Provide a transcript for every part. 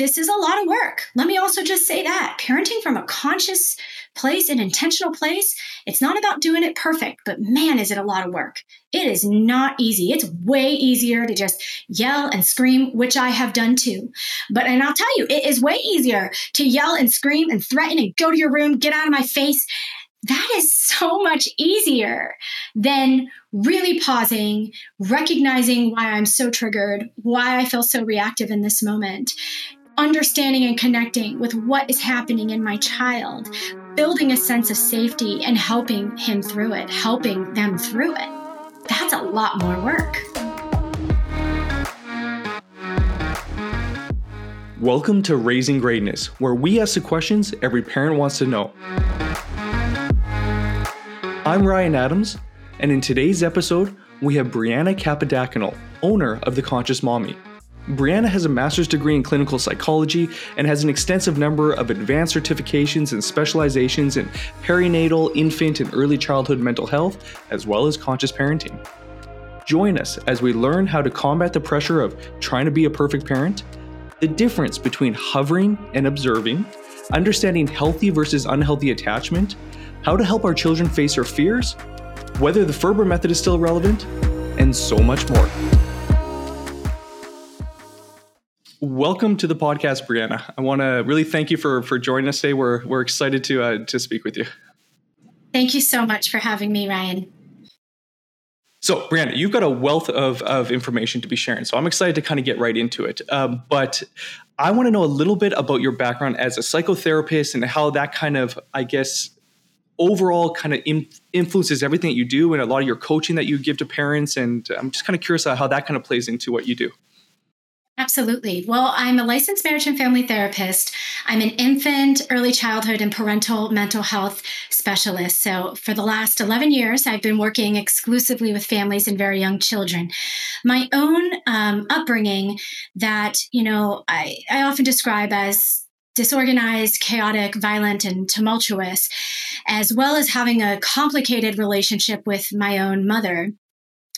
this is a lot of work. Let me also just say that parenting from a conscious place, an intentional place, it's not about doing it perfect, but man, is it a lot of work. It is not easy. It's way easier to just yell and scream, which I have done too. But, and I'll tell you, it is way easier to yell and scream and threaten and go to your room, get out of my face that is so much easier than really pausing, recognizing why I'm so triggered, why I feel so reactive in this moment, understanding and connecting with what is happening in my child, building a sense of safety and helping him through it, helping them through it. That's a lot more work. Welcome to Raising Greatness, where we ask the questions every parent wants to know. I'm Ryan Adams, and in today's episode, we have Bryana Kappadakunnel, owner of The Conscious Mommy. Bryana has a master's degree in clinical psychology and has an extensive number of advanced certifications and specializations in perinatal, infant, and early childhood mental health, as well as conscious parenting. Join us as we learn how to combat the pressure of trying to be a perfect parent, the difference between hovering and observing, understanding healthy versus unhealthy attachment, how to help our children face their fears, whether the Ferber method is still relevant, and so much more. Welcome to the podcast, Bryana. I want to really thank you for for joining us today. We're we're excited to uh, to speak with you. Thank you so much for having me, Ryan. So, Bryana, you've got a wealth of, of information to be sharing. So, I'm excited to kind of get right into it. Um, but I want to know a little bit about your background as a psychotherapist and how that kind of, I guess, overall kind of in, influences everything that you do and a lot of your coaching that you give to parents. And I'm just kind of curious how that kind of plays into what you do. Absolutely. Well, I'm a licensed marriage and family therapist. I'm an infant, early childhood, and parental mental health specialist. So, for the last 11 years, I've been working exclusively with families and very young children. My own um, upbringing, that, you know, I, I often describe as disorganized, chaotic, violent, and tumultuous, as well as having a complicated relationship with my own mother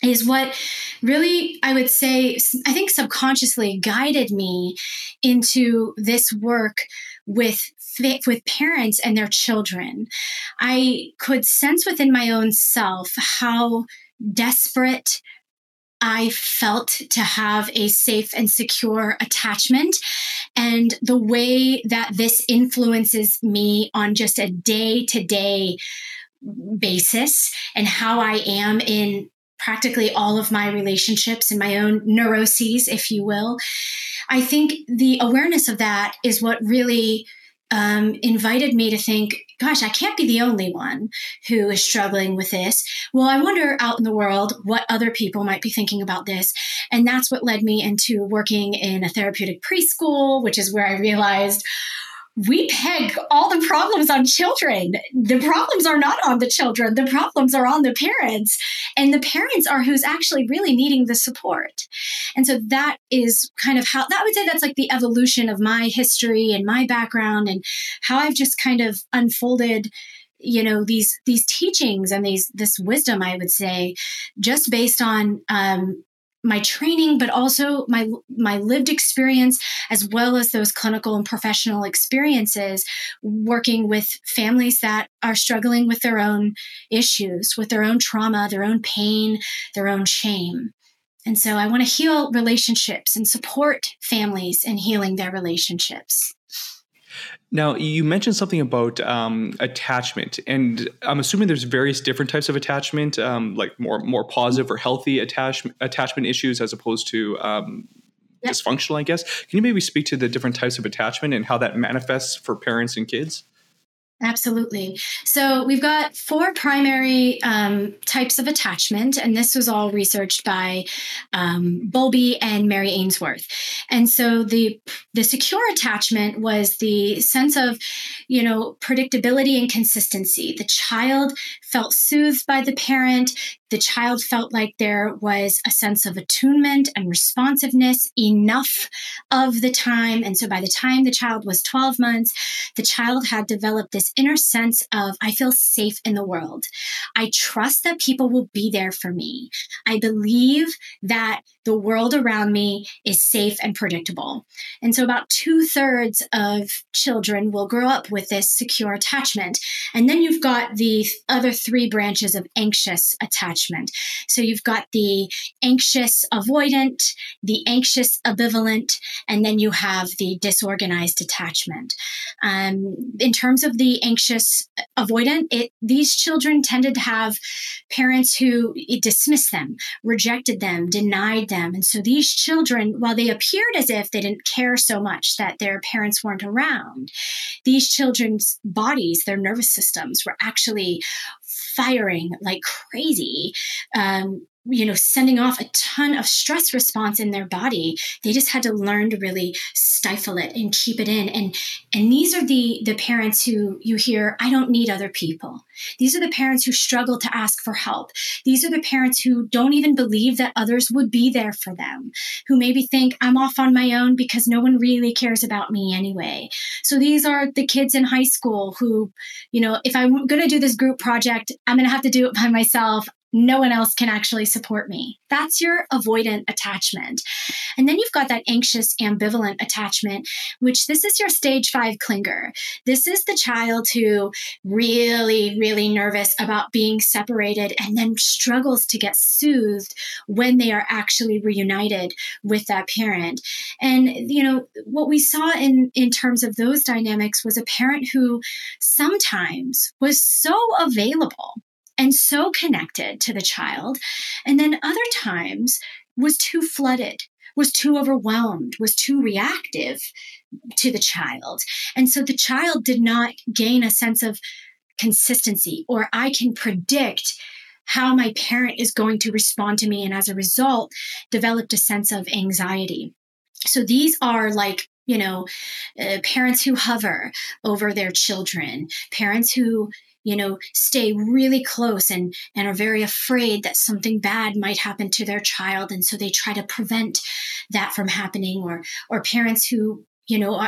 is what really i would say i think subconsciously guided me into this work with with parents and their children i could sense within my own self how desperate I felt to have a safe and secure attachment. And the way that this influences me on just a day to day basis and how I am in practically all of my relationships and my own neuroses, if you will. I think the awareness of that is what really um, invited me to think, gosh, I can't be the only one who is struggling with this. Well, I wonder out in the world what other people might be thinking about this. And that's what led me into working in a therapeutic preschool, which is where I realized, we peg all the problems on children. The problems are not on the children, the problems are on the parents. And the parents are who's actually really needing the support. And so that is kind of how that would say that's like the evolution of my history and my background and how I've just kind of unfolded you know these these teachings and these this wisdom i would say just based on um, my training but also my my lived experience as well as those clinical and professional experiences working with families that are struggling with their own issues with their own trauma their own pain their own shame. And so i want to heal relationships and support families in healing their relationships now, you mentioned something about um, attachment, and I'm assuming there's various different types of attachment, um, like more more positive or healthy attachment attachment issues as opposed to um, yep. dysfunctional. I guess. Can you maybe speak to the different types of attachment and how that manifests for parents and kids? Absolutely. So we've got four primary um, types of attachment, and this was all researched by um, Bowlby and Mary Ainsworth. And so the the secure attachment was the sense of, you know, predictability and consistency. The child felt soothed by the parent the child felt like there was a sense of attunement and responsiveness enough of the time. And so by the time the child was 12 months, the child had developed this inner sense of, I feel safe in the world. I trust that people will be there for me. I believe that the world around me is safe and predictable. And so about two thirds of children will grow up with this secure attachment. And then you've got the other three branches of anxious attachment. So you've got the anxious avoidant, the anxious ambivalent, and then you have the disorganized attachment. Um, in terms of the anxious avoidant, it, these children tended to have parents who dismissed them, rejected them, denied them. And so these children, while they appeared as if they didn't care so much that their parents weren't around, these children's bodies, their nervous systems were actually firing like crazy um, you know sending off a ton of stress response in their body. They just had to learn to really stifle it and keep it in. And and these are the the parents who you hear i don't need other people. These are the parents who struggle to ask for help. These are the parents who don't even believe that others would be there for them who maybe think i'm off on my own because no one really cares about me anyway. So these are the kids in high school who you know if i'm going to do this group project i'm going to have to do it by myself no one else can actually support me. That's your avoidant attachment. And then you've got that anxious ambivalent attachment, which this is your stage five clinger. This is the child who really, really nervous about being separated and then struggles to get soothed when they are actually reunited with that parent. And, you know, what we saw in, in terms of those dynamics was a parent who sometimes was so available and so connected to the child. And then other times was too flooded, was too overwhelmed, was too reactive to the child. And so the child did not gain a sense of consistency or I can predict how my parent is going to respond to me. And as a result, developed a sense of anxiety. So these are like you know, uh, parents who hover over their children, parents who you know, stay really close and, and are very afraid that something bad might happen to their child. And so they try to prevent that from happening or, or parents who, you know,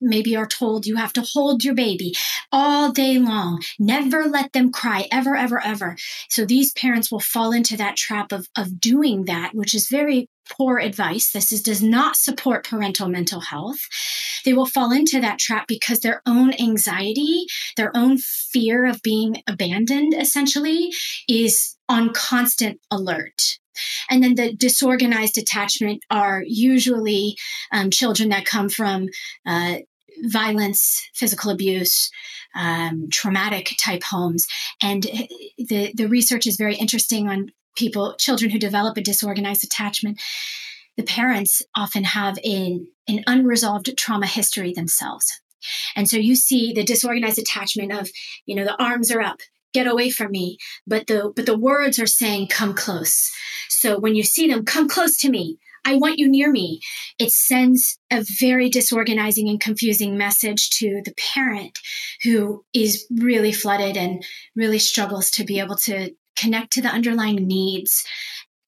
maybe are told you have to hold your baby all day long. Never let them cry ever, ever, ever. So these parents will fall into that trap of, of doing that, which is very poor advice. This is, does not support parental mental health. They will fall into that trap because their own anxiety, their own fear of being abandoned, essentially, is on constant alert. And then the disorganized attachment are usually um, children that come from uh, violence, physical abuse, um, traumatic type homes. And the, the research is very interesting on people, children who develop a disorganized attachment, the parents often have an, an unresolved trauma history themselves. And so you see the disorganized attachment of, you know, the arms are up, get away from me, but the but the words are saying come close. So when you see them, come close to me. I want you near me. It sends a very disorganizing and confusing message to the parent who is really flooded and really struggles to be able to connect to the underlying needs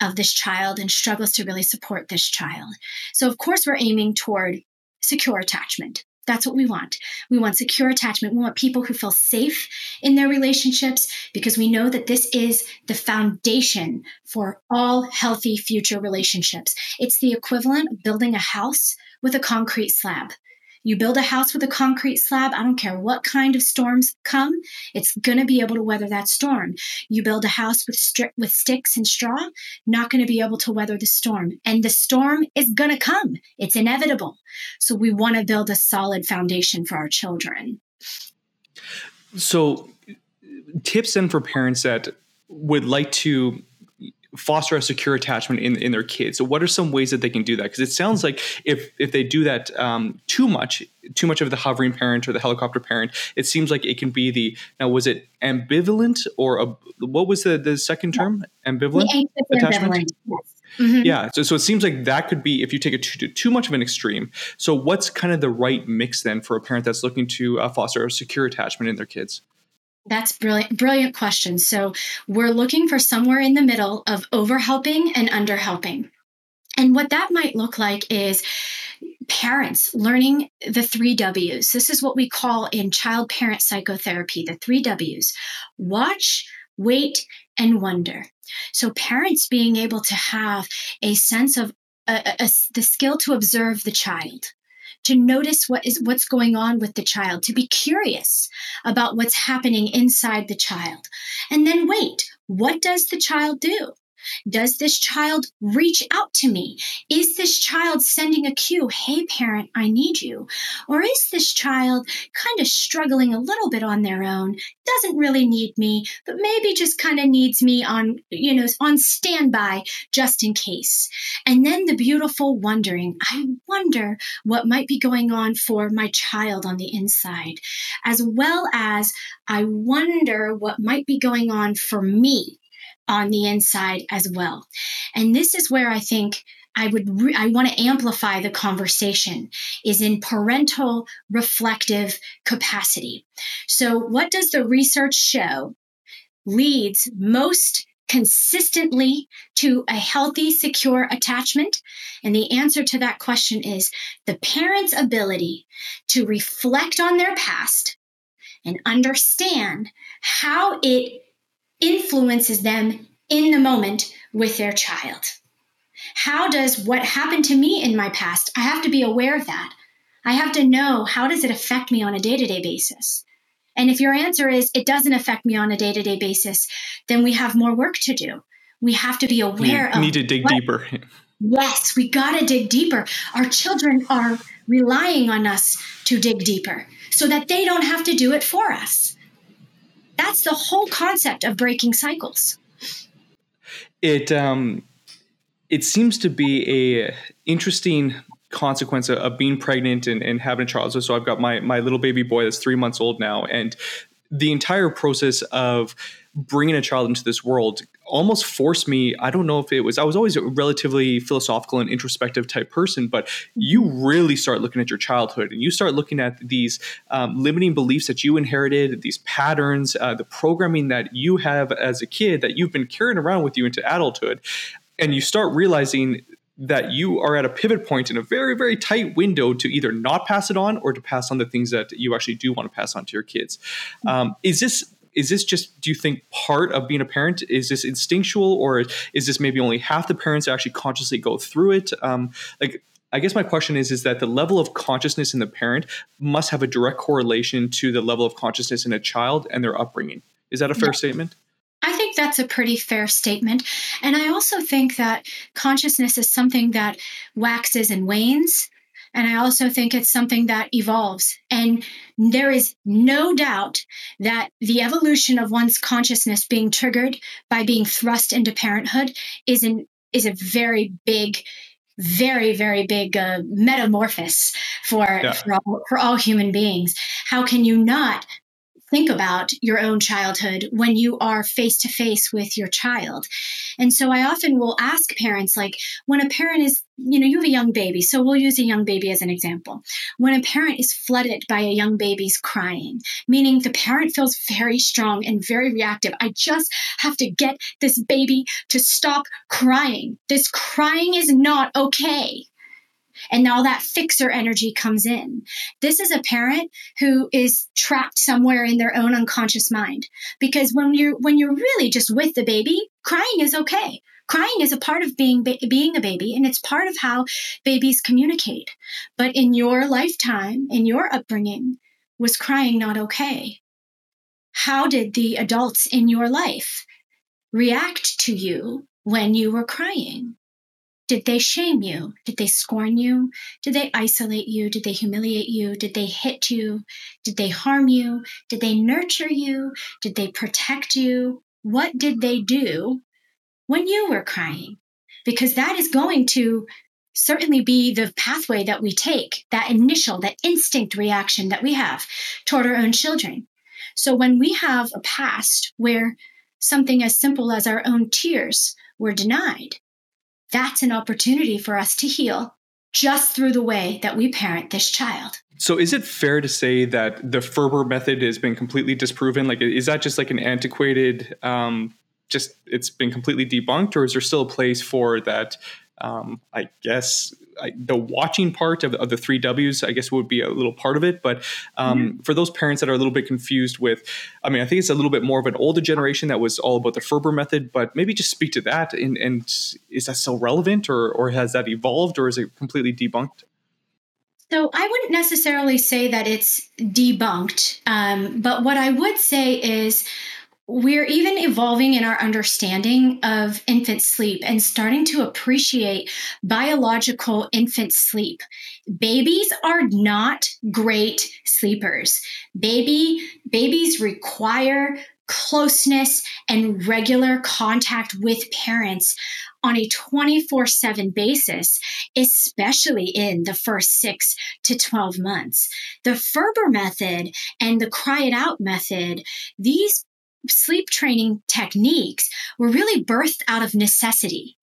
of this child and struggles to really support this child. So, of course, we're aiming toward secure attachment. That's what we want. We want secure attachment. We want people who feel safe in their relationships because we know that this is the foundation for all healthy future relationships. It's the equivalent of building a house with a concrete slab. You build a house with a concrete slab, I don't care what kind of storms come, it's going to be able to weather that storm. You build a house with stri- with sticks and straw, not going to be able to weather the storm. And the storm is going to come. It's inevitable. So we want to build a solid foundation for our children. So tips then for parents that would like to foster a secure attachment in, in their kids. So what are some ways that they can do that? Because it sounds like if if they do that um, too much, too much of the hovering parent or the helicopter parent, it seems like it can be the now was it ambivalent or a, what was the the second term ambivalent attachment? Ambivalent. Mm-hmm. Yeah, so, so it seems like that could be if you take it to too much of an extreme. So, what's kind of the right mix then for a parent that's looking to uh, foster a secure attachment in their kids? That's brilliant, brilliant question. So we're looking for somewhere in the middle of overhelping and underhelping. And what that might look like is parents learning the three W's. This is what we call in child parent psychotherapy the three W's watch, wait, and wonder. So, parents being able to have a sense of a, a, the skill to observe the child, to notice what is what's going on with the child, to be curious about what's happening inside the child. And then wait, what does the child do? Does this child reach out to me? Is this child sending a cue? Hey, parent, I need you. Or is this child kind of struggling a little bit on their own? Doesn't really need me, but maybe just kind of needs me on, you know, on standby just in case. And then the beautiful wondering, I wonder what might be going on for my child on the inside, as well as I wonder what might be going on for me on the inside as well. And this is where I think I would re- I want to amplify the conversation is in parental reflective capacity. So what does the research show leads most consistently to a healthy secure attachment? And the answer to that question is the parent's ability to reflect on their past and understand how it influences them in the moment with their child. How does what happened to me in my past, I have to be aware of that. I have to know how does it affect me on a day-to-day basis? And if your answer is it doesn't affect me on a day-to-day basis, then we have more work to do. We have to be aware you of need to dig what, deeper. Yes, we got to dig deeper. Our children are relying on us to dig deeper so that they don't have to do it for us. That's the whole concept of breaking cycles. It um, it seems to be a interesting consequence of, of being pregnant and, and, having a child. So, so I've got my my little baby boy that's three months old now, and the entire process of bringing a child into this world almost forced me i don't know if it was i was always a relatively philosophical and introspective type person but you really start looking at your childhood and you start looking at these um, limiting beliefs that you inherited these patterns uh, the programming that you have as a kid that you've been carrying around with you into adulthood. And you start realizing that you are at a pivot point in a very very tight window to either not pass it on or to pass on the things that you actually do want to pass on to your kids. Um, is this is this just do you think part of being a parent is this instinctual or is this maybe only half the parents actually consciously go through it um, like I guess my question is is that the level of consciousness in the parent must have a direct correlation to the level of consciousness in a child and their upbringing. Is that a fair yeah. statement? I think that's a pretty fair statement. And I also think that consciousness is something that waxes and wanes. And I also think it's something that evolves. And there is no doubt that the evolution of one's consciousness being triggered by being thrust into parenthood is an is a very big very very big uh, metamorphosis for yeah. for, all, for all human beings how can you not think about your own childhood when you are face to face with your child. And so I often will ask parents, like, when a parent is, you know, you have a young baby, so we'll use a young baby as an example. When a parent is flooded by a young baby's crying, meaning the parent feels very strong and very reactive, I just have to get this baby to stop crying. This crying is not okay. And now that fixer energy comes in. This is a parent who is trapped somewhere in their own unconscious mind. Because when you're when you're really just with the baby, crying is okay. Crying is a part of being being a baby and it's part of how babies communicate. But in your lifetime, in your upbringing, was crying not okay? How did the adults in your life react to you when you were crying? Did they shame you? Did they scorn you? Did they isolate you? Did they humiliate you? Did they hit you? Did they harm you? Did they nurture you? Did they protect you? What did they do when you were crying? Because that is going to certainly be the pathway that we take, that initial, that instinct reaction that we have toward our own children. So when we have a past where something as simple as our own tears were denied, that's an opportunity for us to heal just through the way that we parent this child. So, is it fair to say that the Ferber method has been completely disproven? Like, is that just like an antiquated, um, just it's been completely debunked, or is there still a place for that? Um, I guess the watching part of, of, the three W's, I guess, would be a little part of it. But um, mm-hmm. for those parents that are a little bit confused with, I mean, I think it's a little bit more of an older generation that was all about the Ferber method. But maybe just speak to that. And, and is that still relevant, or or has that evolved, or is it completely debunked? So I wouldn't necessarily say that it's debunked, um, but what I would say is we're even evolving in our understanding of infant sleep and starting to appreciate biological infant sleep. Babies are not great sleepers. Baby babies require closeness and regular contact with parents on a 24 7 basis, especially in the first six to 12 months. The Ferber method and the cry it out method, these sleep training techniques were really birthed out of necessity.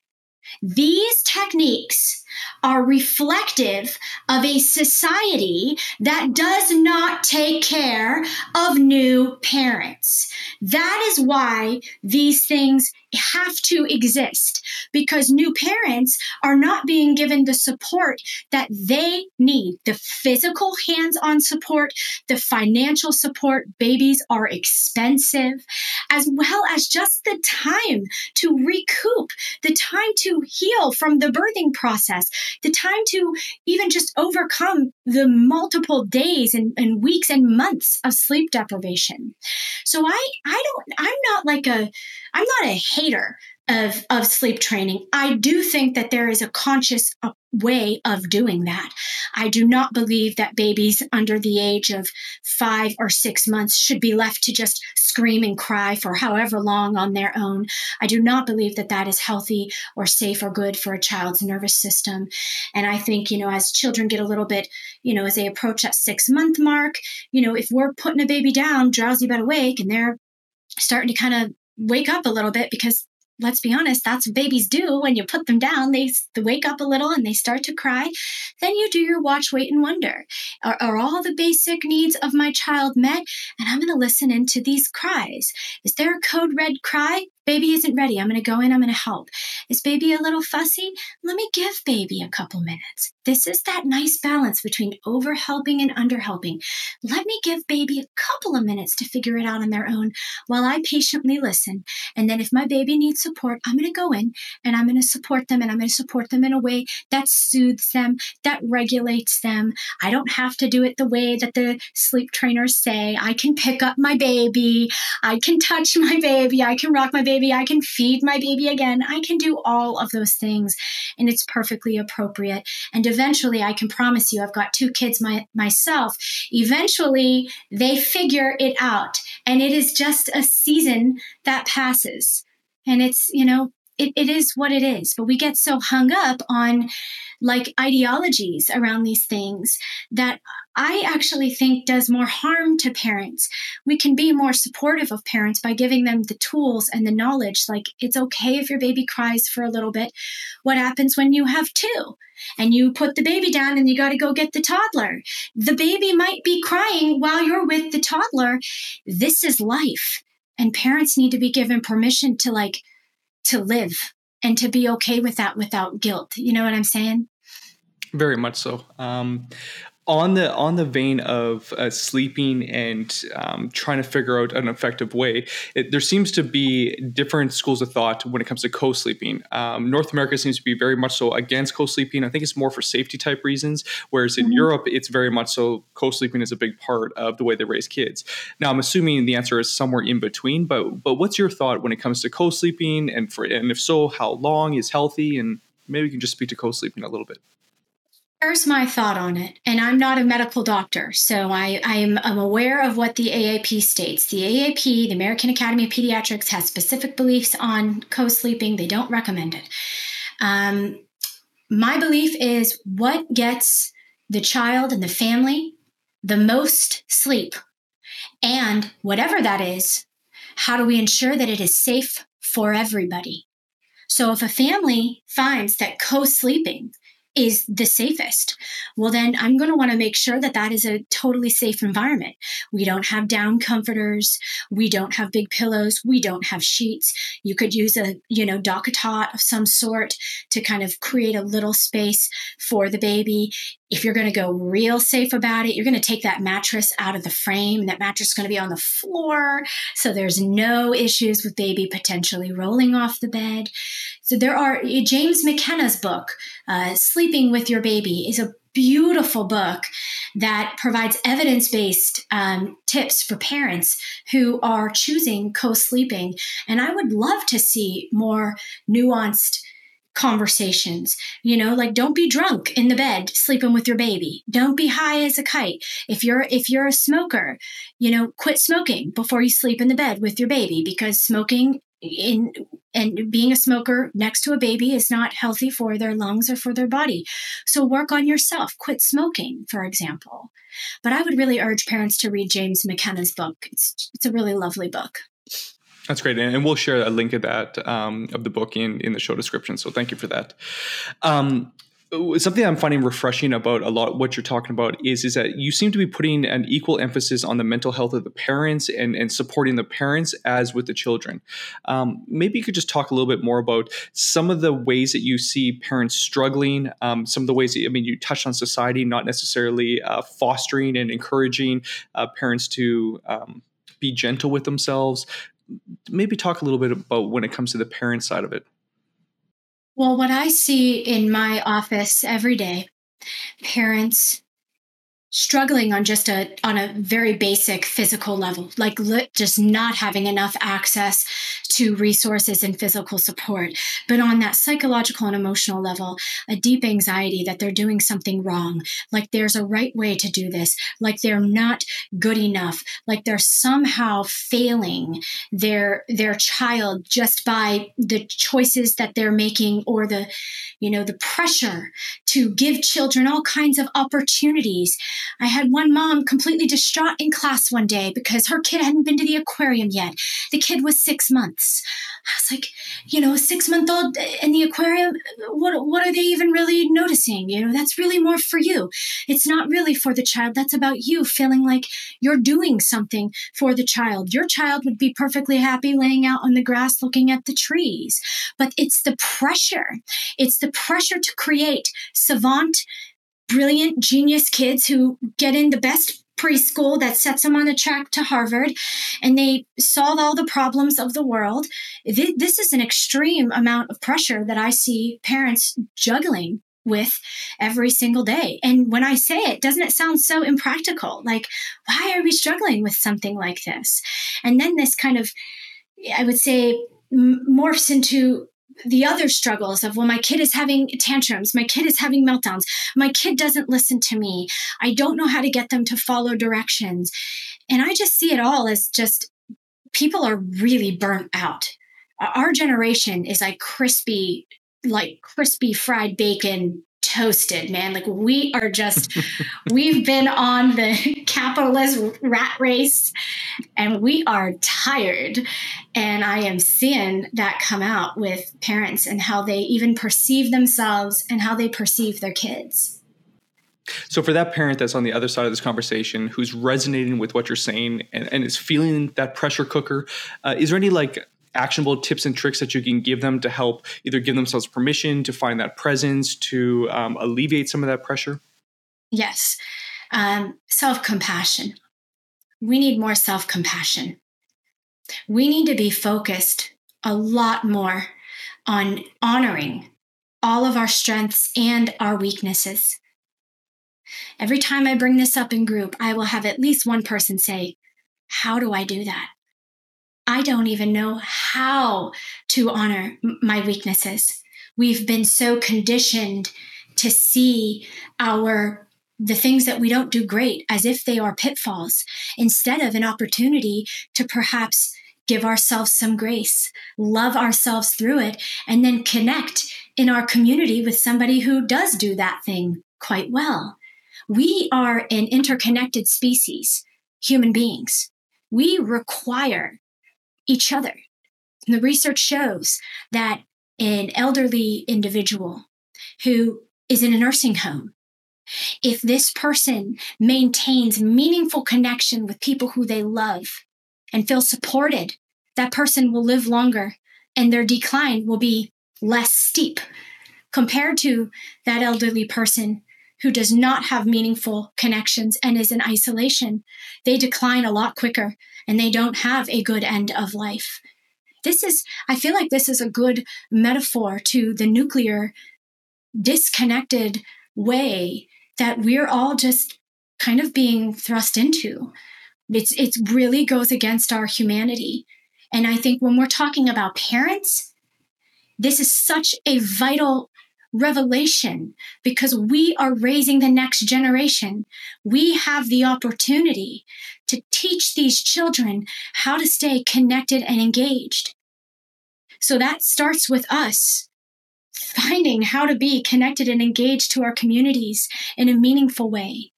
These techniques are reflective of a society that does not take care of new parents. That is why these things have to exist because new parents are not being given the support that they need the physical hands on support, the financial support. Babies are expensive, as well as just the time to recoup, the time to heal from the birthing process, the time to even just overcome the multiple days and, and weeks and months of sleep deprivation. So I, I don't, I'm not like a, I'm not a hater of, of sleep training. I do think that there is a conscious uh, way of doing that. I do not believe that babies under the age of five or six months should be left to just scream and cry for however long on their own. I do not believe that that is healthy or safe or good for a child's nervous system. And I think, you know, as children get a little bit, you know, as they approach that six month mark, you know, if we're putting a baby down, drowsy but awake, and they're starting to kind of wake up a little bit because let's be honest, that's what babies do. When you put them down, they, wake up a little and they start to cry. Then you do your watch, wait, and wonder. Are, are all the basic needs of my child met? And I'm going to listen into these cries. Is there a code red cry? Baby isn't ready. I'm going to go in. I'm going to help. Is baby a little fussy? Let me give baby a couple minutes. This is that nice balance between over helping and under helping. Let me give baby a couple of minutes to figure it out on their own while I patiently listen. And then if my baby needs support, I'm going to go in and I'm going to support them and I'm going to support them in a way that soothes them, that regulates them. I don't have to do it the way that the sleep trainers say. I can pick up my baby. I can touch my baby. I can rock my baby baby. I can feed my baby again. I can do all of those things and it's perfectly appropriate. And eventually, I can promise you, I've got two kids my, myself. Eventually, they figure it out. And it is just a season that passes. And it's, you know, it, it is what it is. But we get so hung up on like ideologies around these things that I actually think does more harm to parents. We can be more supportive of parents by giving them the tools and the knowledge. Like, it's okay if your baby cries for a little bit. What happens when you have two? And you put the baby down and you got to go get the toddler. The baby might be crying while you're with the toddler. This is life. And parents need to be given permission to, like, to live and to be okay with that without guilt. You know what I'm saying? Very much so. Um, on the on the vein of uh, sleeping and um, trying to figure out an effective way, it, there seems to be different schools of thought when it comes to co-sleeping. Um, North America seems to be very much so against co-sleeping. I think it's more for safety type reasons, whereas in mm-hmm. Europe, it's very much so co-sleeping is a big part of the way they raise kids. Now, I'm assuming the answer is somewhere in between, but but what's your thought when it comes to co-sleeping, and for and if so, how long is healthy, and maybe you can just speak to co-sleeping a little bit. Here's my thought on it, and I'm not a medical doctor, so I, I'm, I'm aware of what the AAP states. The AAP, the American Academy of Pediatrics, has specific beliefs on co sleeping, they don't recommend it. Um, my belief is what gets the child and the family the most sleep, and whatever that is, how do we ensure that it is safe for everybody? So if a family finds that co sleeping is the safest. Well, then I'm going to want to make sure that that is a totally safe environment. We don't have down comforters. We don't have big pillows. We don't have sheets. You could use a, you know, DockATot of some sort to kind of create a little space for the baby. If you're going to go real safe about it, you're going to take that mattress out of the frame and that mattress is going to be on the floor. So there's no issues with baby potentially rolling off the bed. So there are James McKenna's book, uh, Sleeping with Your Baby, is a beautiful book that provides evidence based um, tips for parents who are choosing co sleeping. And I would love to see more nuanced conversations you know like don't be drunk in the bed sleeping with your baby don't be high as a kite if you're if you're a smoker you know quit smoking before you sleep in the bed with your baby because smoking in and being a smoker next to a baby is not healthy for their lungs or for their body. So work on yourself. Quit smoking, for example. But I would really urge parents to read James McKenna's book. It's it's a really lovely book. That's great, and we'll share a link of that um, of the book in in the show description. So thank you for that. Um, something I'm finding refreshing about a lot what you're talking about is is that you seem to be putting an equal emphasis on the mental health of the parents and, and supporting the parents as with the children. Um, maybe you could just talk a little bit more about some of the ways that you see parents struggling, um, some of the ways that I mean you touched on society not necessarily uh, fostering and encouraging uh, parents to um, be gentle with themselves. Maybe talk a little bit about when it comes to the parent side of it. Well, what I see in my office every day, parents struggling on just a on a very basic physical level like just not having enough access to resources and physical support. But on that psychological and emotional level a deep anxiety that they're doing something wrong like there's a right way to do this like they're not good enough like they're somehow failing their their child just by the choices that they're making or the you know the pressure to give children all kinds of opportunities I had one mom completely distraught in class one day because her kid hadn't been to the aquarium yet. The kid was six months. I was like, you know, a six month old in the aquarium, what, what are they even really noticing? You know, that's really more for you. It's not really for the child. That's about you feeling like you're doing something for the child. Your child would be perfectly happy laying out on the grass looking at the trees. But it's the pressure. It's the pressure to create savant brilliant genius kids who get in the best preschool that sets them on the track to Harvard and they solve all the problems of the world. This is an extreme amount of pressure that I see parents juggling with every single day. And when I say it, doesn't it sound so impractical? Like, why are we struggling with something like this? And then this kind of, I would say, morphs into the other struggles of well my kid is having tantrums my kid is having meltdowns my kid doesn't listen to me i don't know how to get them to follow directions. And i just see it all as just people are really burnt out. Our generation is like crispy like crispy fried bacon toasted, man. Like we are just, we've been on the capitalist rat race and we are tired. And I am seeing that come out with parents and how they even perceive themselves and how they perceive their kids. So, for that parent that's on the other side of this conversation who's resonating with what you're saying and, and is feeling that pressure cooker, uh, is there any like actionable tips and tricks that you can give them to help either give themselves permission to find that presence, to um, alleviate some of that pressure? Yes. Um, self compassion. We need more self compassion. We need to be focused a lot more on honoring all of our strengths and our weaknesses. Every time I bring this up in group, I will have at least one person say, How do I do that? I don't even know how to honor my weaknesses. We've been so conditioned to see our the things that we don't do great as if they are pitfalls instead of an opportunity to perhaps give ourselves some grace, love ourselves through it, and then connect in our community with somebody who does do that thing quite well. We are an interconnected species, human beings. We require each other. And the research shows that an elderly individual who is in a nursing home. If this person maintains meaningful connection with people who they love and feel supported, that person will live longer and their decline will be less steep compared to that elderly person who does not have meaningful connections and is in isolation. They decline a lot quicker and they don't have a good end of life. This is, I feel like this is a good metaphor to the nuclear disconnected way that we're all just kind of being thrust into. It's, it really goes against our humanity. And I think when we're talking about parents, this is such a vital revelation because we are raising the next generation. We have the opportunity to teach these children how to stay connected and engaged. So that starts with us finding how to be connected and engaged to our communities in a meaningful way.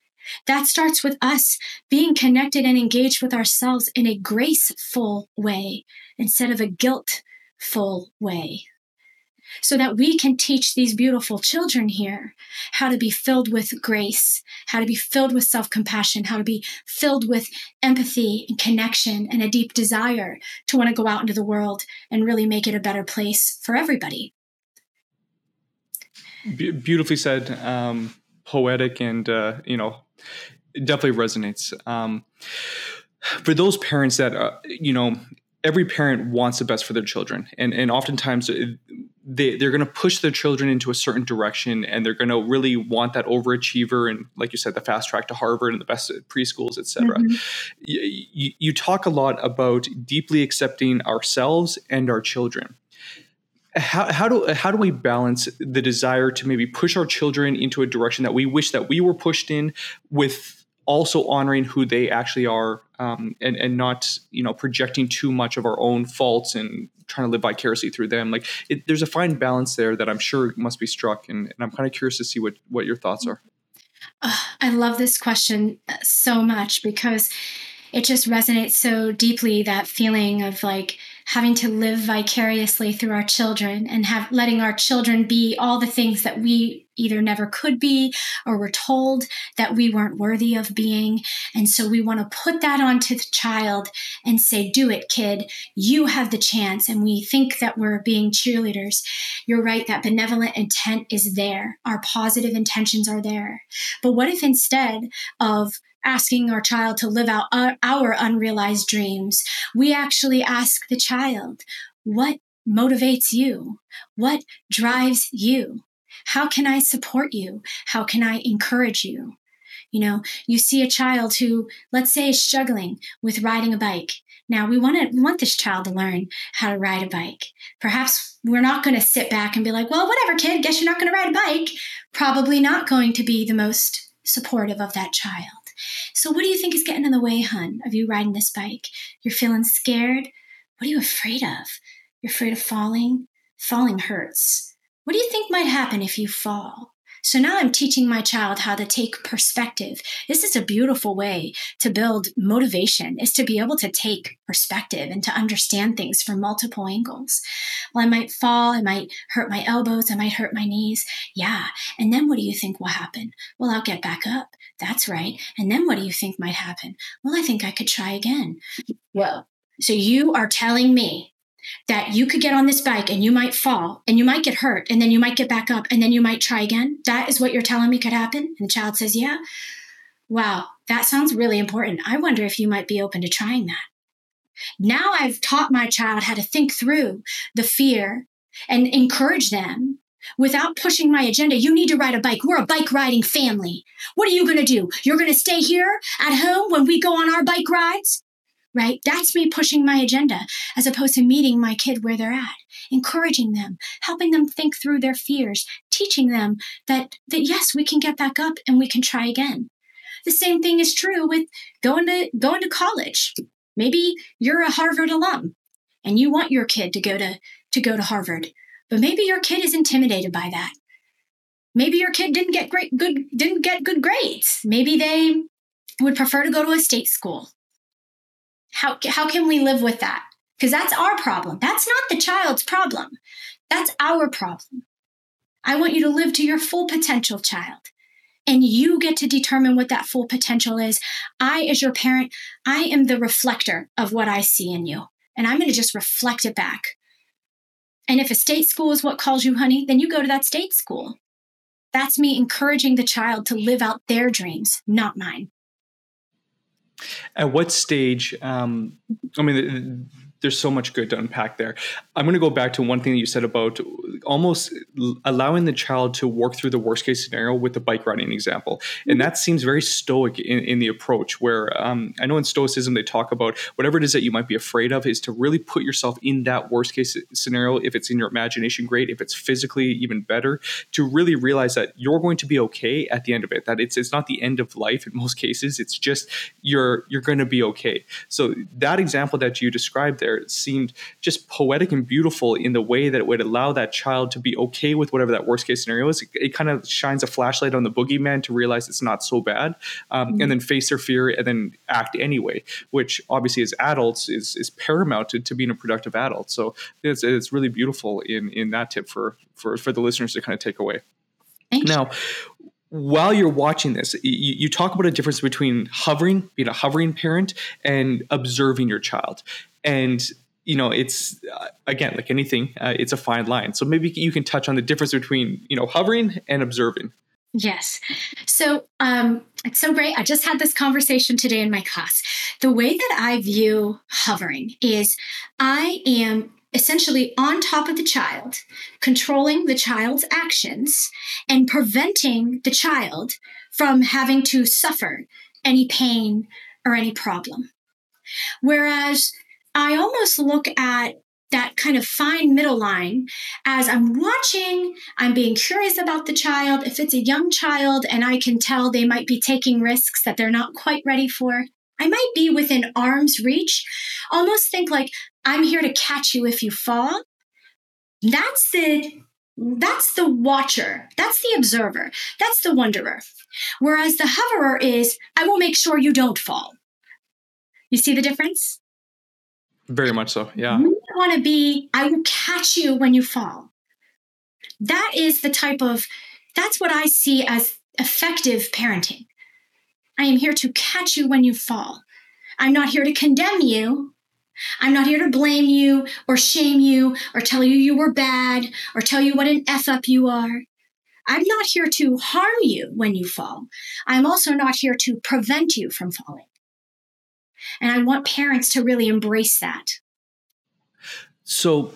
That starts with us being connected and engaged with ourselves in a graceful way instead of a guiltful way so that we can teach these beautiful children here how to be filled with grace, how to be filled with self compassion, how to be filled with empathy and connection and a deep desire to want to go out into the world and really make it a better place for everybody. Be- beautifully said, um, poetic, and uh, you know, definitely resonates. Um, for those parents that uh, you know every parent wants the best for their children and and oftentimes they they're going to push their children into a certain direction and they're going to really want that overachiever and like you said the fast track to harvard and the best preschools etc mm-hmm. you, you talk a lot about deeply accepting ourselves and our children how, how do how do we balance the desire to maybe push our children into a direction that we wish that we were pushed in with also honoring who they actually are um, and and not you know projecting too much of our own faults and trying to live vicariously through them. Like it, there's a fine balance there that i'm sure must be struck and, and i'm kind of curious to see what what your thoughts are. Uh, i love this question so much because it just resonates so deeply that feeling of like having to live vicariously through our children and have letting our children be all the things that we either never could be or were told that we weren't worthy of being. And so we want to put that onto the child and say, do it, kid. You have the chance. And we think that we're being cheerleaders. You're right. That benevolent intent is there. Our positive intentions are there. But what if instead of asking our child to live out our, our unrealized dreams. We actually ask the child, what motivates you? What drives you? How can I support you? How can I encourage you? You know, you see a child who, let's say, is struggling with riding a bike. Now we want to we want this child to learn how to ride a bike. Perhaps we're not going to sit back and be like, "Well, whatever, kid. Guess you're not going to ride a bike." Probably not going to be the most supportive of that child. So, what do you think is getting in the way, hun, of you riding this bike? You're feeling scared? What are you afraid of? You're afraid of falling? Falling hurts. What do you think might happen if you fall? So now I'm teaching my child how to take perspective. This is a beautiful way to build motivation is to be able to take perspective and to understand things from multiple angles. Well, I might fall, I might hurt my elbows, I might hurt my knees. Yeah. And then what do you think will happen? Well, I'll get back up. That's right. And then what do you think might happen? Well, I think I could try again. Well, so you are telling me that you could get on this bike and you might fall and you might get hurt and then you might get back up and then you might try again. That is what you're telling me could happen? And the child says, Yeah. Wow, that sounds really important. I wonder if you might be open to trying that. Now I've taught my child how to think through the fear and encourage them without pushing my agenda. You need to ride a bike. We're a bike riding family. What are you going to do? You're going to stay here at home when we go on our bike rides? Right? That's me pushing my agenda as opposed to meeting my kid where they're at, encouraging them, helping them think through their fears, teaching them that, that yes, we can get back up and we can try again. The same thing is true with going to, going to college. Maybe you're a Harvard alum and you want your kid to go to, to go to Harvard, but maybe your kid is intimidated by that. Maybe your kid didn't get great, good, didn't get good grades. Maybe they would prefer to go to a state school how, how can we live with that? Because that's our problem. That's not the child's problem. That's our problem. I want you to live to your full potential, child. And you get to determine what that full potential is. I, as your parent, I am the reflector of what I see in you. And I'm going to just reflect it back. And if a state school is what calls you honey, then you go to that state school. That's me encouraging the child to live out their dreams, not mine. At what stage? Um, I mean, there's so much good to unpack there. I'm going to go back to one thing that you said about almost allowing the child to work through the worst case scenario with the bike riding example. And that seems very stoic in, in the approach, where um, I know in Stoicism they talk about whatever it is that you might be afraid of is to really put yourself in that worst case scenario. If it's in your imagination, great. If it's physically, even better, to really realize that you're going to be okay at the end of it, that it's, it's not the end of life in most cases. It's just you're, you're going to be okay. So that example that you described there seemed just poetic and beautiful in the way that it would allow that child to be okay with whatever that worst case scenario is. It, it kind of shines a flashlight on the boogeyman to realize it's not so bad, um, mm-hmm. and then face their fear and then act anyway, which obviously as adults is is paramount to, to being a productive adult. So it's, it's really beautiful in in that tip for for for the listeners to kind of take away. Now, while you're watching this, you, you, talk about a difference between hovering, being a hovering parent, and observing your child. And you know, it's uh, again like anything, uh, it's a fine line. So maybe you can touch on the difference between you know hovering and observing. Yes. So um, it's so great. I just had this conversation today in my class. The way that I view hovering is I am essentially on top of the child, controlling the child's actions and preventing the child from having to suffer any pain or any problem. Whereas I almost look at that kind of fine middle line as I'm watching, I'm being curious about the child. If it's a young child and I can tell they might be taking risks that they're not quite ready for, I might be within arm's reach. Almost think like I'm here to catch you if you fall. That's the that's the watcher. That's the observer. That's the wonderer. Whereas the hoverer is I will make sure you don't fall. You see the difference? Very much so. Yeah. You want to be, I will catch you when you fall. That is the type of, that's what I see as effective parenting. I am here to catch you when you fall. I'm not here to condemn you. I'm not here to blame you or shame you or tell you you were bad or tell you what an F up you are. I'm not here to harm you when you fall. I'm also not here to prevent you from falling. And I want parents to really embrace that. So,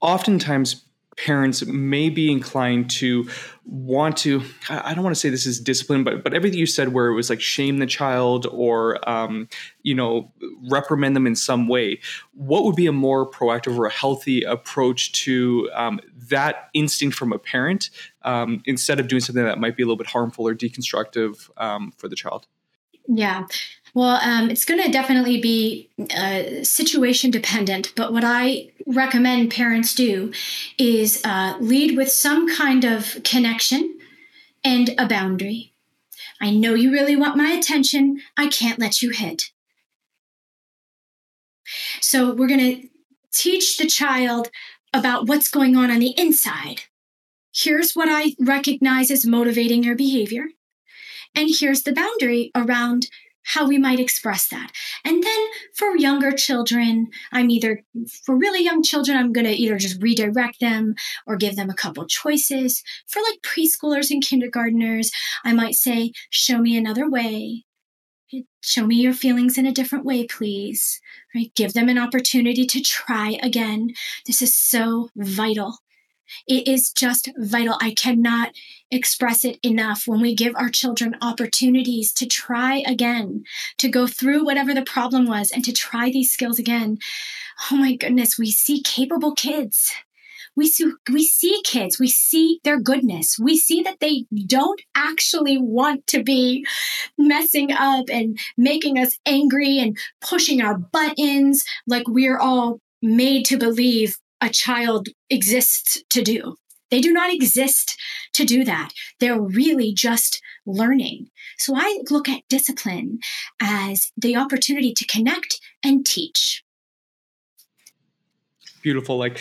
oftentimes, parents may be inclined to want to i don't want to say this is discipline but but everything you said where it was like shame the child or um, you know reprimand them in some way what would be a more proactive or a healthy approach to um, that instinct from a parent um, instead of doing something that might be a little bit harmful or deconstructive um, for the child yeah well, um, it's going to definitely be uh, situation dependent, but what I recommend parents do is uh, lead with some kind of connection and a boundary. I know you really want my attention. I can't let you hit. So, we're going to teach the child about what's going on on the inside. Here's what I recognize as motivating your behavior. And here's the boundary around how we might express that. And then for younger children, I'm either, for really young children, I'm going to either just redirect them or give them a couple choices. For like preschoolers and kindergarteners, I might say, show me another way. Show me your feelings in a different way, please. Right? Give them an opportunity to try again. This is so vital it is just vital. I cannot express it enough when we give our children opportunities to try again, to go through whatever the problem was and to try these skills again. Oh my goodness, we see capable kids. We see, we see kids, we see their goodness. We see that they don't actually want to be messing up and making us angry and pushing our buttons like we're all made to believe a child exists to do. They do not exist to do that. They're really just learning. So I look at discipline as the opportunity to connect and teach. Beautiful. Like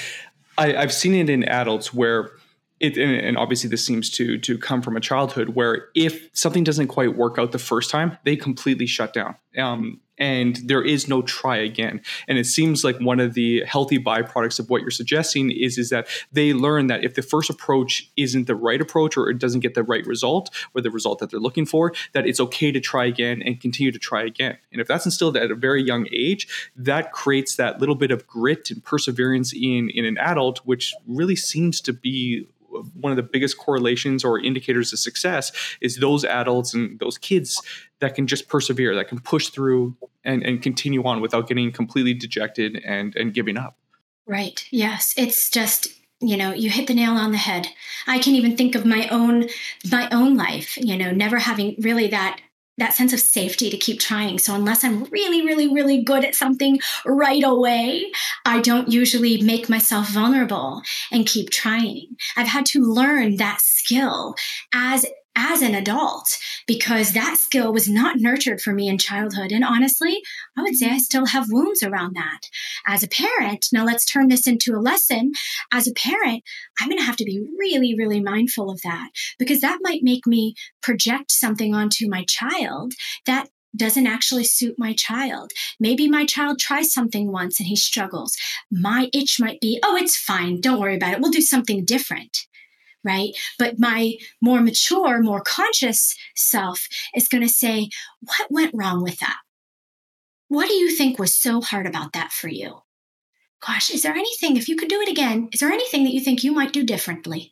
I, I've seen it in adults where it, and obviously this seems to to come from a childhood where if something doesn't quite work out the first time, they completely shut down. Um, and there is no try again. And it seems like one of the healthy byproducts of what you're suggesting is is that they learn that if the first approach isn't the right approach or it doesn't get the right result or the result that they're looking for, that it's okay to try again and continue to try again. And if that's instilled at a very young age, that creates that little bit of grit and perseverance in in an adult, which really seems to be one of the biggest correlations or indicators of success is those adults and those kids that can just persevere, that can push through and, and continue on without getting completely dejected and, and giving up. Right. Yes. It's just you know you hit the nail on the head i can even think of my own my own life you know never having really that that sense of safety to keep trying. So unless I'm really, really, really good at something right away, I don't usually make myself vulnerable and keep trying. I've had to learn that skill as as an adult because that skill was not nurtured for me in childhood. And honestly, I would say I still have wounds around that. As a parent, now let's turn this into a lesson. As a parent, I'm going to have to be really, really mindful of that because that might make me project something onto my child that doesn't actually suit my child. Maybe my child tries something once and he struggles. My itch might be, oh, it's fine. Don't worry about it. We'll do something different right? But my more mature, more conscious self is going to say, What went wrong with that? What do you think was so hard about that for you? Gosh, is there anything, if you could do it again, is there anything that you think you might do differently?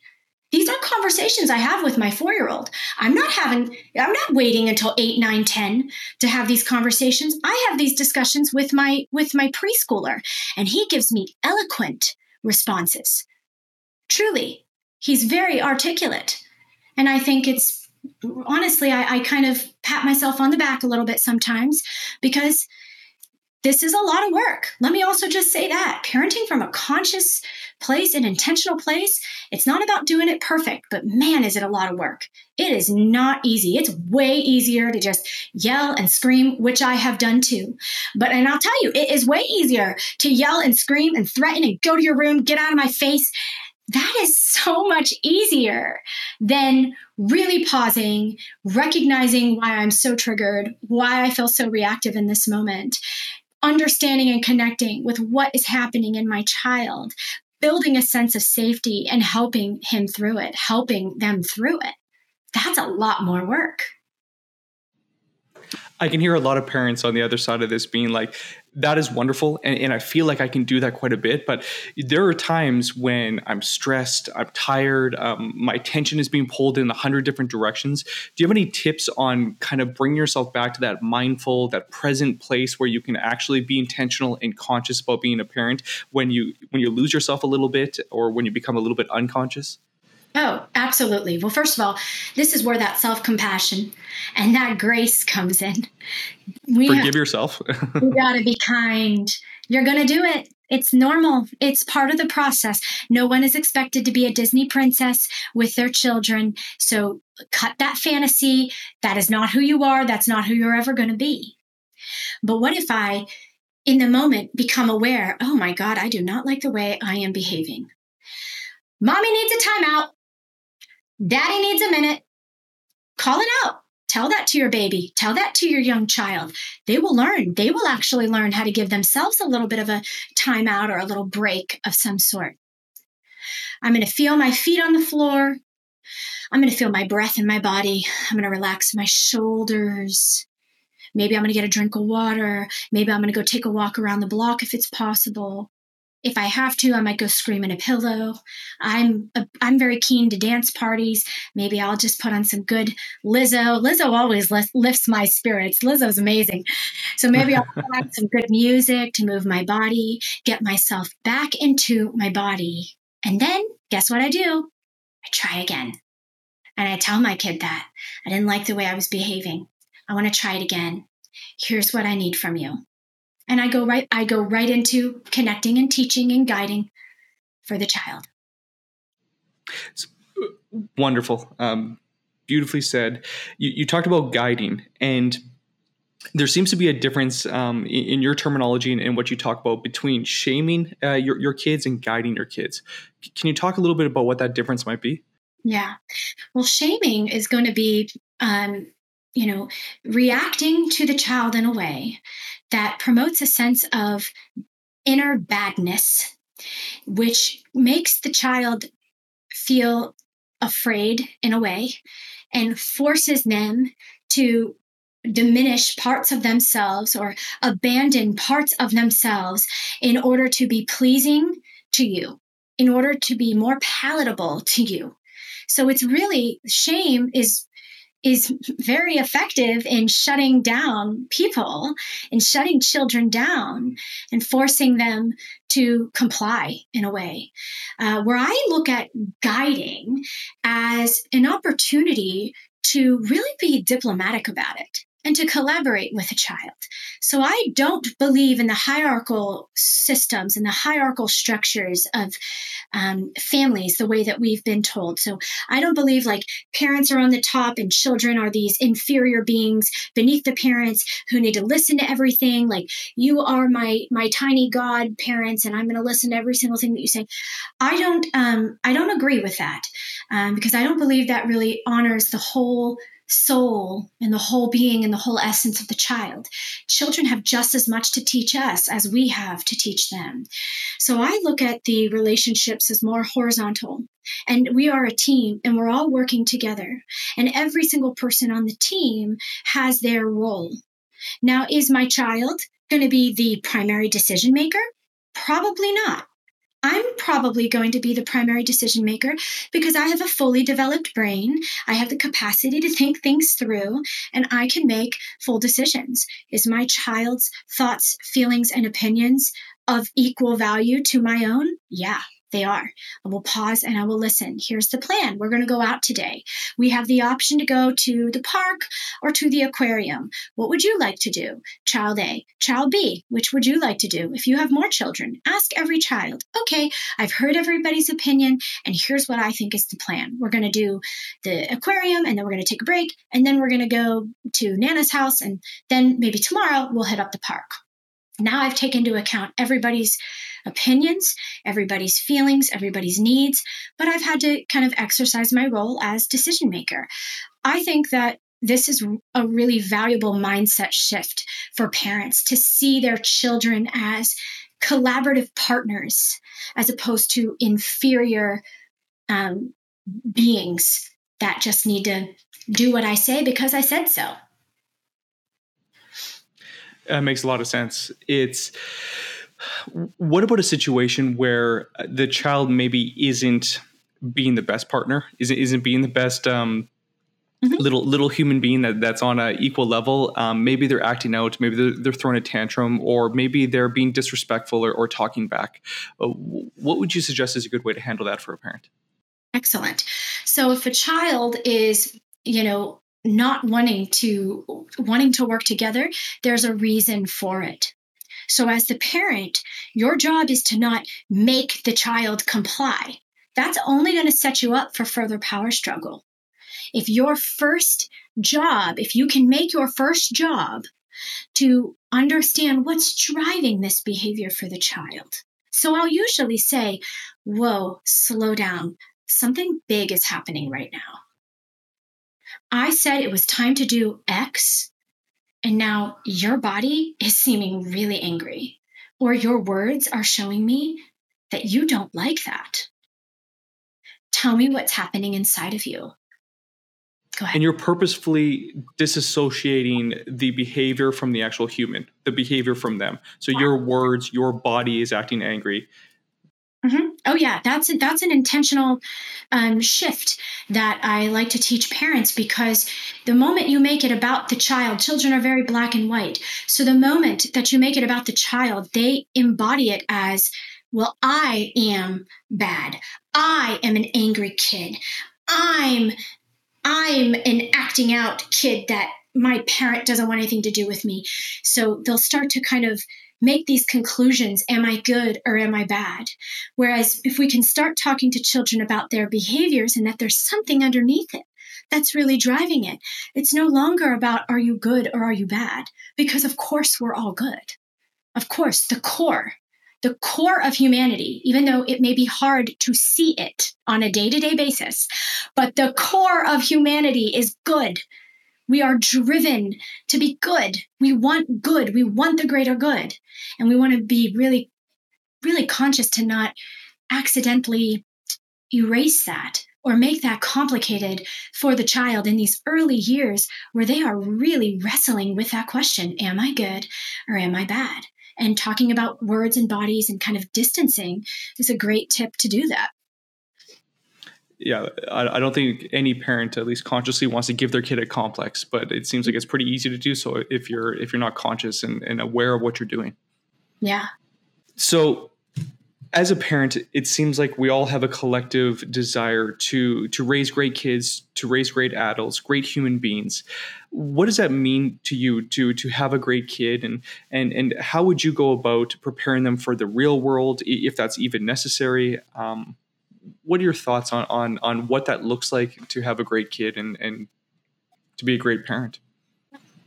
These are conversations I have with my four year old. I'm not having, I'm not waiting until eight, nine, 10 to have these conversations. I have these discussions with my, with my preschooler and he gives me eloquent responses. Truly, he's very articulate. And I think it's honestly, I, I, kind of pat myself on the back a little bit sometimes because this is a lot of work. Let me also just say that parenting from a conscious place, an intentional place, it's not about doing it perfect, but man, is it a lot of work. It is not easy. It's way easier to just yell and scream, which I have done too. But, and I'll tell you, it is way easier to yell and scream and threaten and go to your room, get out of my face that is so much easier than really pausing, recognizing why I'm so triggered, why I feel so reactive in this moment, understanding and connecting with what is happening in my child, building a sense of safety and helping him through it, helping them through it. That's a lot more work. I can hear a lot of parents on the other side of this being like, that is wonderful. And, and, I feel like I can do that quite a bit. But there are times when I'm stressed, I'm tired, um, my attention is being pulled in a hundred different directions. Do you have any tips on kind of bringing yourself back to that mindful, that present place where you can actually be intentional and conscious about being a parent when you when you lose yourself a little bit or when you become a little bit unconscious? Oh, absolutely. Well, first of all, this is where that self compassion and that grace comes in. We Forgive have, yourself. you got to be kind. You're going to do it. It's normal. It's part of the process. No one is expected to be a Disney princess with their children. So cut that fantasy. That is not who you are. That's not who you're ever going to be. But what if I, in the moment, become aware, oh my God, I do not like the way I am behaving? Mommy needs a timeout. Daddy needs a minute. Call it out. Tell that to your baby. Tell that to your young child. They will learn. They will actually learn how to give themselves a little bit of a timeout or a little break of some sort. I'm going to feel my feet on the floor. I'm going to feel my breath in my body. I'm going to relax my shoulders. Maybe I'm going to get a drink of water. Maybe I'm going to go take a walk around the block if it's possible if I have to, I might go scream in a pillow. I'm a, I'm very keen to dance parties. Maybe I'll just put on some good Lizzo. Lizzo always lifts my spirits. Lizzo's amazing. So maybe I'll put on some good music to move my body, get myself back into my body. And then guess what I do? I try again. And I tell my kid that I didn't like the way I was behaving. I want to try it again. Here's what I need from you and i go right i go right into connecting and teaching and guiding for the child it's wonderful um, beautifully said you, you talked about guiding and there seems to be a difference um, in, in, your terminology and, and, what you talk about between shaming uh, your, your kids and guiding your kids. Can you talk a little bit about what that difference might be? Yeah. Well, shaming is going to be, um, you know, reacting to the child in a way that promotes a sense of inner badness, which makes the child feel afraid in a way and forces them to diminish parts of themselves or abandon parts of themselves in order to be pleasing to you, in order to be more palatable to you. So it's really shame is is very effective in shutting down people and shutting children down and forcing them to comply in a way. Uh, where I look at guiding as an opportunity to really be diplomatic about it and to collaborate with a child. So I don't believe in the hierarchical systems and the hierarchical structures of um, families the way that we've been told. So I don't believe like parents are on the top and children are these inferior beings beneath the parents who need to listen to everything. Like you are my my tiny god parents, and I'm going to listen to every single thing that you say. I don't um, I don't agree with that um, because I don't believe that really honors the whole soul and the whole being and the whole essence of the child. Children have just as much to teach us as we have to teach them. So I look at the relationships as more horizontal. And we are a team and we're all working together. And every single person on the team has their role. Now, is my child going to be the primary decision maker? Probably not. I'm probably going to be the primary decision maker because I have a fully developed brain. I have the capacity to think things through and I can make full decisions. Is my child's thoughts, feelings, and opinions of equal value to my own? Yeah, they are. I will pause and I will listen. Here's the plan. We're going to go out today. We have the option to go to the park or to the aquarium. What would you like to do? Child A. Child B. Which would you like to do? If you have more children, ask every child. Okay, I've heard everybody's opinion and here's what I think is the plan. We're going to do the aquarium and then we're going to take a break and then we're going to go to Nana's house and then maybe tomorrow we'll hit up the park. Now I've taken into account everybody's opinions, everybody's feelings, everybody's needs, but I've had to kind of exercise my role as decision maker. I think that this is a really valuable mindset shift for parents to see their children as collaborative partners as opposed to inferior um, beings that just need to do what I say because I said so. That makes a lot of sense. It's what about a situation where the child maybe isn't being the best partner, isn't isn't being the best um, mm-hmm. little little human being that, that's on an equal level? Um, maybe they're acting out, maybe they're, they're, throwing a tantrum, or maybe they're being disrespectful or, or talking back. Uh, what would you suggest is a good way to handle that for a parent? Excellent. So if a child is, you know, not wanting to wanting to work together, there's a reason for it. So, as the parent, your job is to not make the child comply. That's only going to set you up for further power struggle. If your first job, if you can make your first job to understand what's driving this behavior for the child. So, I'll usually say, Whoa, slow down. Something big is happening right now. I said it was time to do X and now your body is seeming really angry, or your words are showing me that you don't like that. Tell me what's happening inside of you. Go ahead. And you're purposefully disassociating the behavior from the actual human, the behavior from them. So your words, your body is acting angry. Mm-hmm. Oh yeah, that's a, that's an intentional um, shift that I like to teach parents because the moment you make it about the child, children are very black and white. So the moment that you make it about the child, they embody it as, well, I am bad. I am an angry kid. I'm I'm an acting out kid that my parent doesn't want anything to do with me. So they'll start to kind of make these conclusions am I good or am I bad? Whereas if we can start talking to children about their behaviors and that there's something underneath it, that's really driving it. It's no longer about are you good or are you bad? Because of course we're all good. Of course, the core, the core of humanity, even though it may be hard to see it on a day to day basis, but the core of humanity is good. We are driven to be good. We want good. We want the greater good. And we want to be really, really conscious to not accidentally erase that or make that complicated for the child in these early years where they are really wrestling with that question Am I good or am I bad? And talking about words and bodies and kind of distancing is a great tip to do that. Yeah, I, I don't think any parent, at least consciously, wants to give their kid a complex, but it seems like it's pretty easy to do so if you're if you're not conscious and, and aware of what you're doing. Yeah. So as a parent, it seems like we all have a collective desire to to raise great kids, to raise great adults, great human beings. What does that mean to you to to have a great kid, and and and how would you go about preparing them for the real world, if that's even necessary? Um, what are your thoughts on on on what that looks like to have a great kid and and to be a great parent?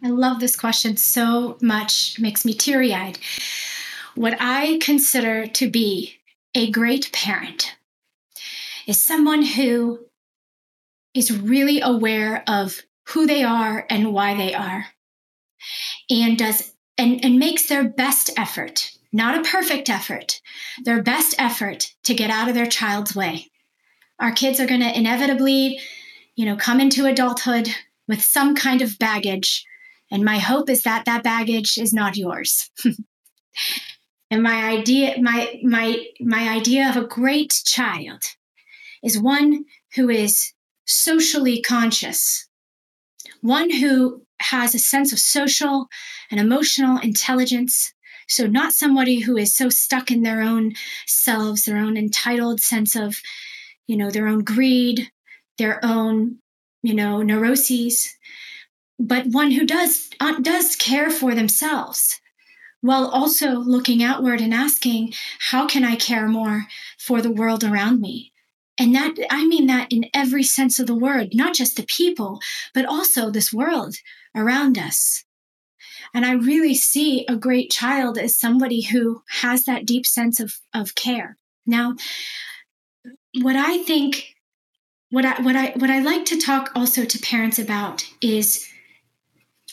I love this question so much; makes me teary eyed what I consider to be a great parent is someone who is really aware of who they are and why they are and does and, and makes their best effort not a perfect effort their best effort to get out of their child's way our kids are going to inevitably you know come into adulthood with some kind of baggage and my hope is that that baggage is not yours And my idea, my my my idea of a great child is one who is socially conscious, one who has a sense of social and emotional intelligence. So, not somebody who is so stuck in their own selves, their own entitled sense of, you know, their own greed, their own, you know, neuroses, but one who does uh, does care for themselves while also looking outward and asking, how can I care more for the world around me? And that, I mean that in every sense of the word, not just the people, but also this world around us. And I really see a great child as somebody who has that deep sense of, of care. Now, what I think, what I, what I, what I like to talk also to parents about is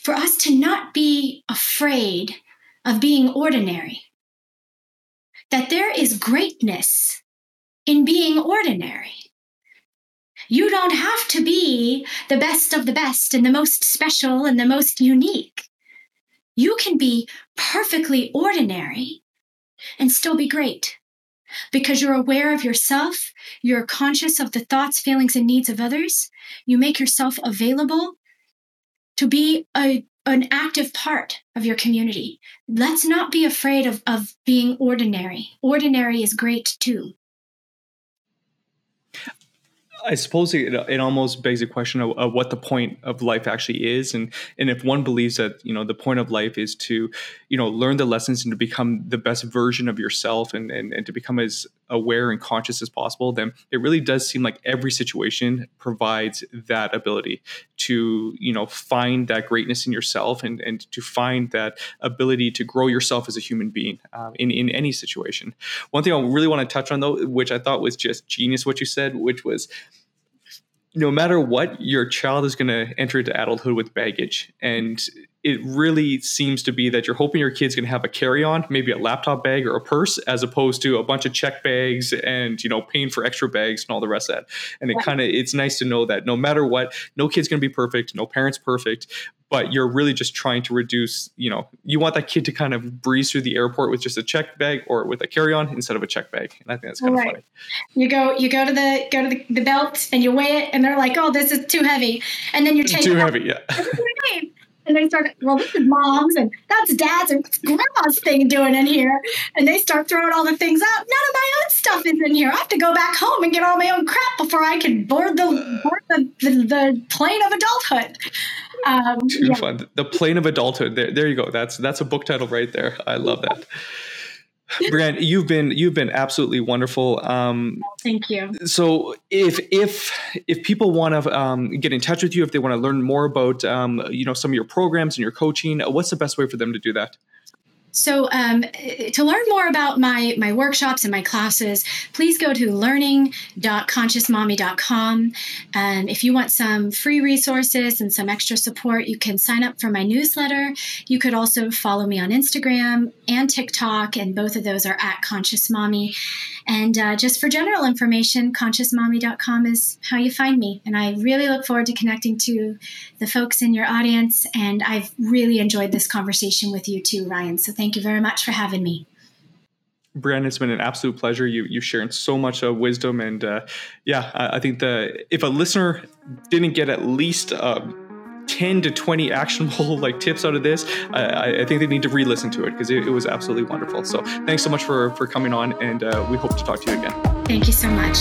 for us to not be afraid of being ordinary. That there is greatness in being ordinary. You don't have to be the best of the best and the most special and the most unique. You can be perfectly ordinary and still be great because you're aware of yourself, you're conscious of the thoughts, feelings, and needs of others. You make yourself available to be a an active part of your community. Let's not be afraid of, of being ordinary. Ordinary is great too. I suppose it, it almost begs a question of, of, what the point of life actually is, and and if one believes that you know the point of life is to you know learn the lessons and to become the best version of yourself and and, and to become as aware and conscious as possible, then it really does seem like every situation provides that ability to you know find that greatness in yourself and and to find that ability to grow yourself as a human being um, in in any situation. One thing I really want to touch on though, which I thought was just genius, what you said, which was no matter what, your child is going to enter into adulthood with baggage. And it really seems to be that you're hoping your kid's going to have a carry-on, maybe a laptop bag or a purse, as opposed to a bunch of check bags and you know paying for extra bags and all the rest of that. And it kind of it's nice to know that no matter what, no kid's going to be perfect, no parent's perfect, but you're really just trying to reduce. You know, you want that kid to kind of breeze through the airport with just a check bag or with a carry-on instead of a check bag. And I think that's kind right. of funny. You go, you go to the go to the, the belt and you weigh it, and they're like, "Oh, this is too heavy," and then you take too heavy, yeah. And they start, well, this is mom's and that's dad's and grandma's thing doing in here. And they start throwing all the things out. None of my own stuff is in here. I have to go back home and get all my own crap before I can board the board the, the, the plane of adulthood. Um, Too yeah. fun. The plane of adulthood. There, there you go. That's that's a book title right there. I love that. Bryana, you've been you've been absolutely wonderful. Um, Thank you. So, if if if people want to um, get in touch with you, if they want to learn more about um, you know some of your programs and your coaching, what's the best way for them to do that? So, um, to learn more about my my workshops and my classes, please go to learning.consciousmommy.com. Um, if you want some free resources and some extra support, you can sign up for my newsletter. You could also follow me on Instagram and TikTok, and both of those are at Conscious Mommy. And uh, just for general information, consciousmommy.com is how you find me. And I really look forward to connecting to the folks in your audience. And I've really enjoyed this conversation with you too, Ryan. So thank you very much for having me. Brian, it's been an absolute pleasure. You you sharing so much uh, wisdom, and uh, yeah, I, I, think the if a listener didn't get at least. Uh, 10 to 20 actionable like tips out of this i, I think they need to re-listen to it because it, it, was absolutely wonderful so thanks so much for for coming on and uh, we hope to talk to you again thank you so much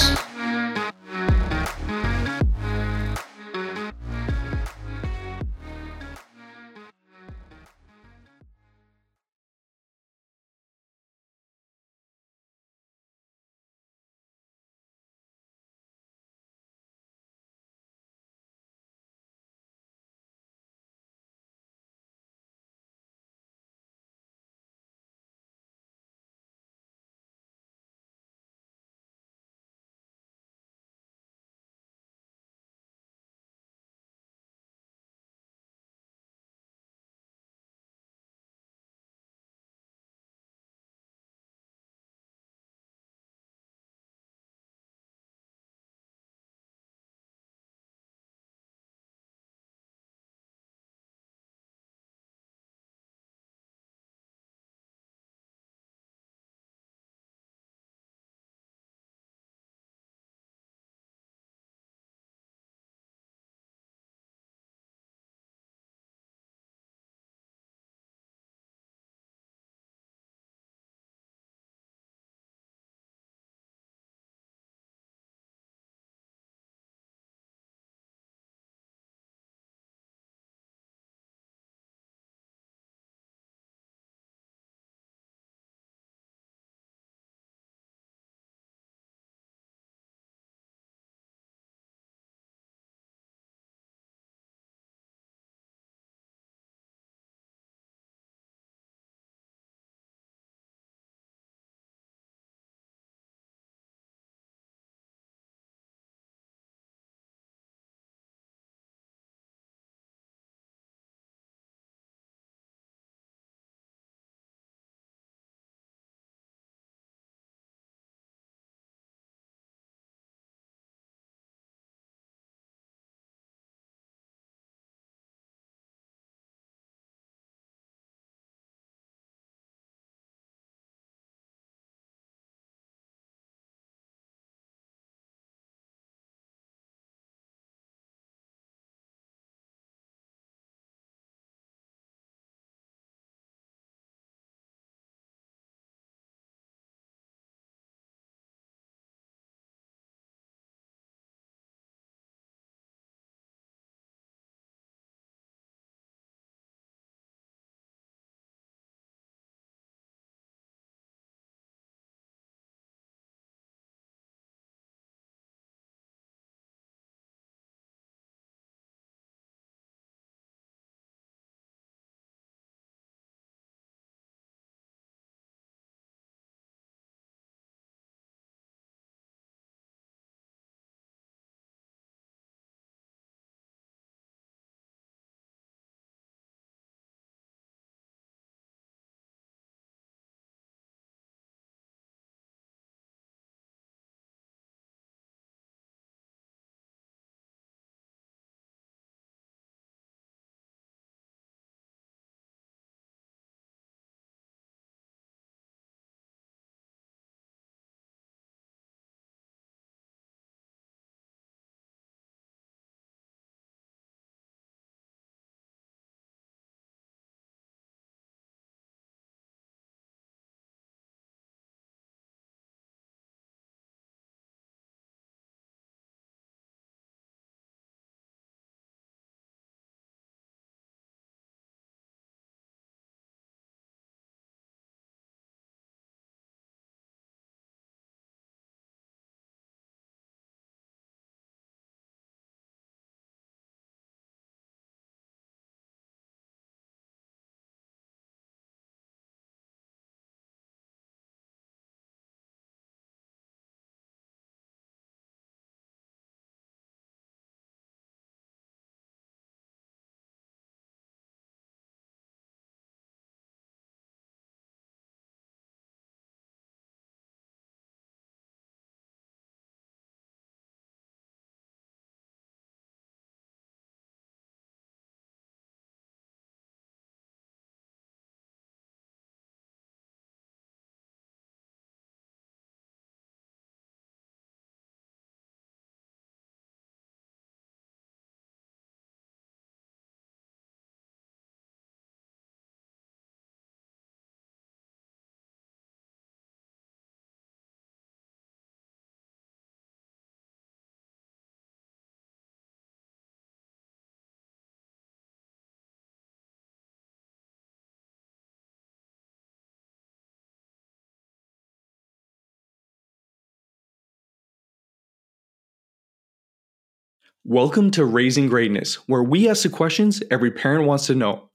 Welcome to Raising Greatness, where we ask the questions every parent wants to know.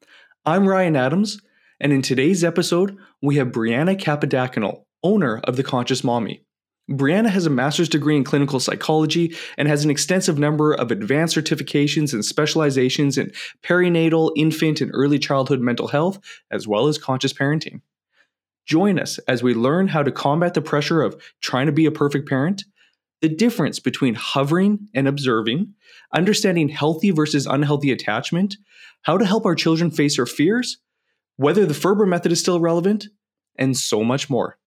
I'm Ryan Adams, and in today's episode, we have Bryana Kappadakunnel, owner of The Conscious Mommy. Bryana has a master's degree in clinical psychology and has an extensive number of advanced certifications and specializations in perinatal, infant, and early childhood mental health, as well as conscious parenting. Join us as we learn how to combat the pressure of trying to be a perfect parent the difference between hovering and observing, understanding healthy versus unhealthy attachment, how to help our children face their fears, whether the Ferber method is still relevant, and so much more.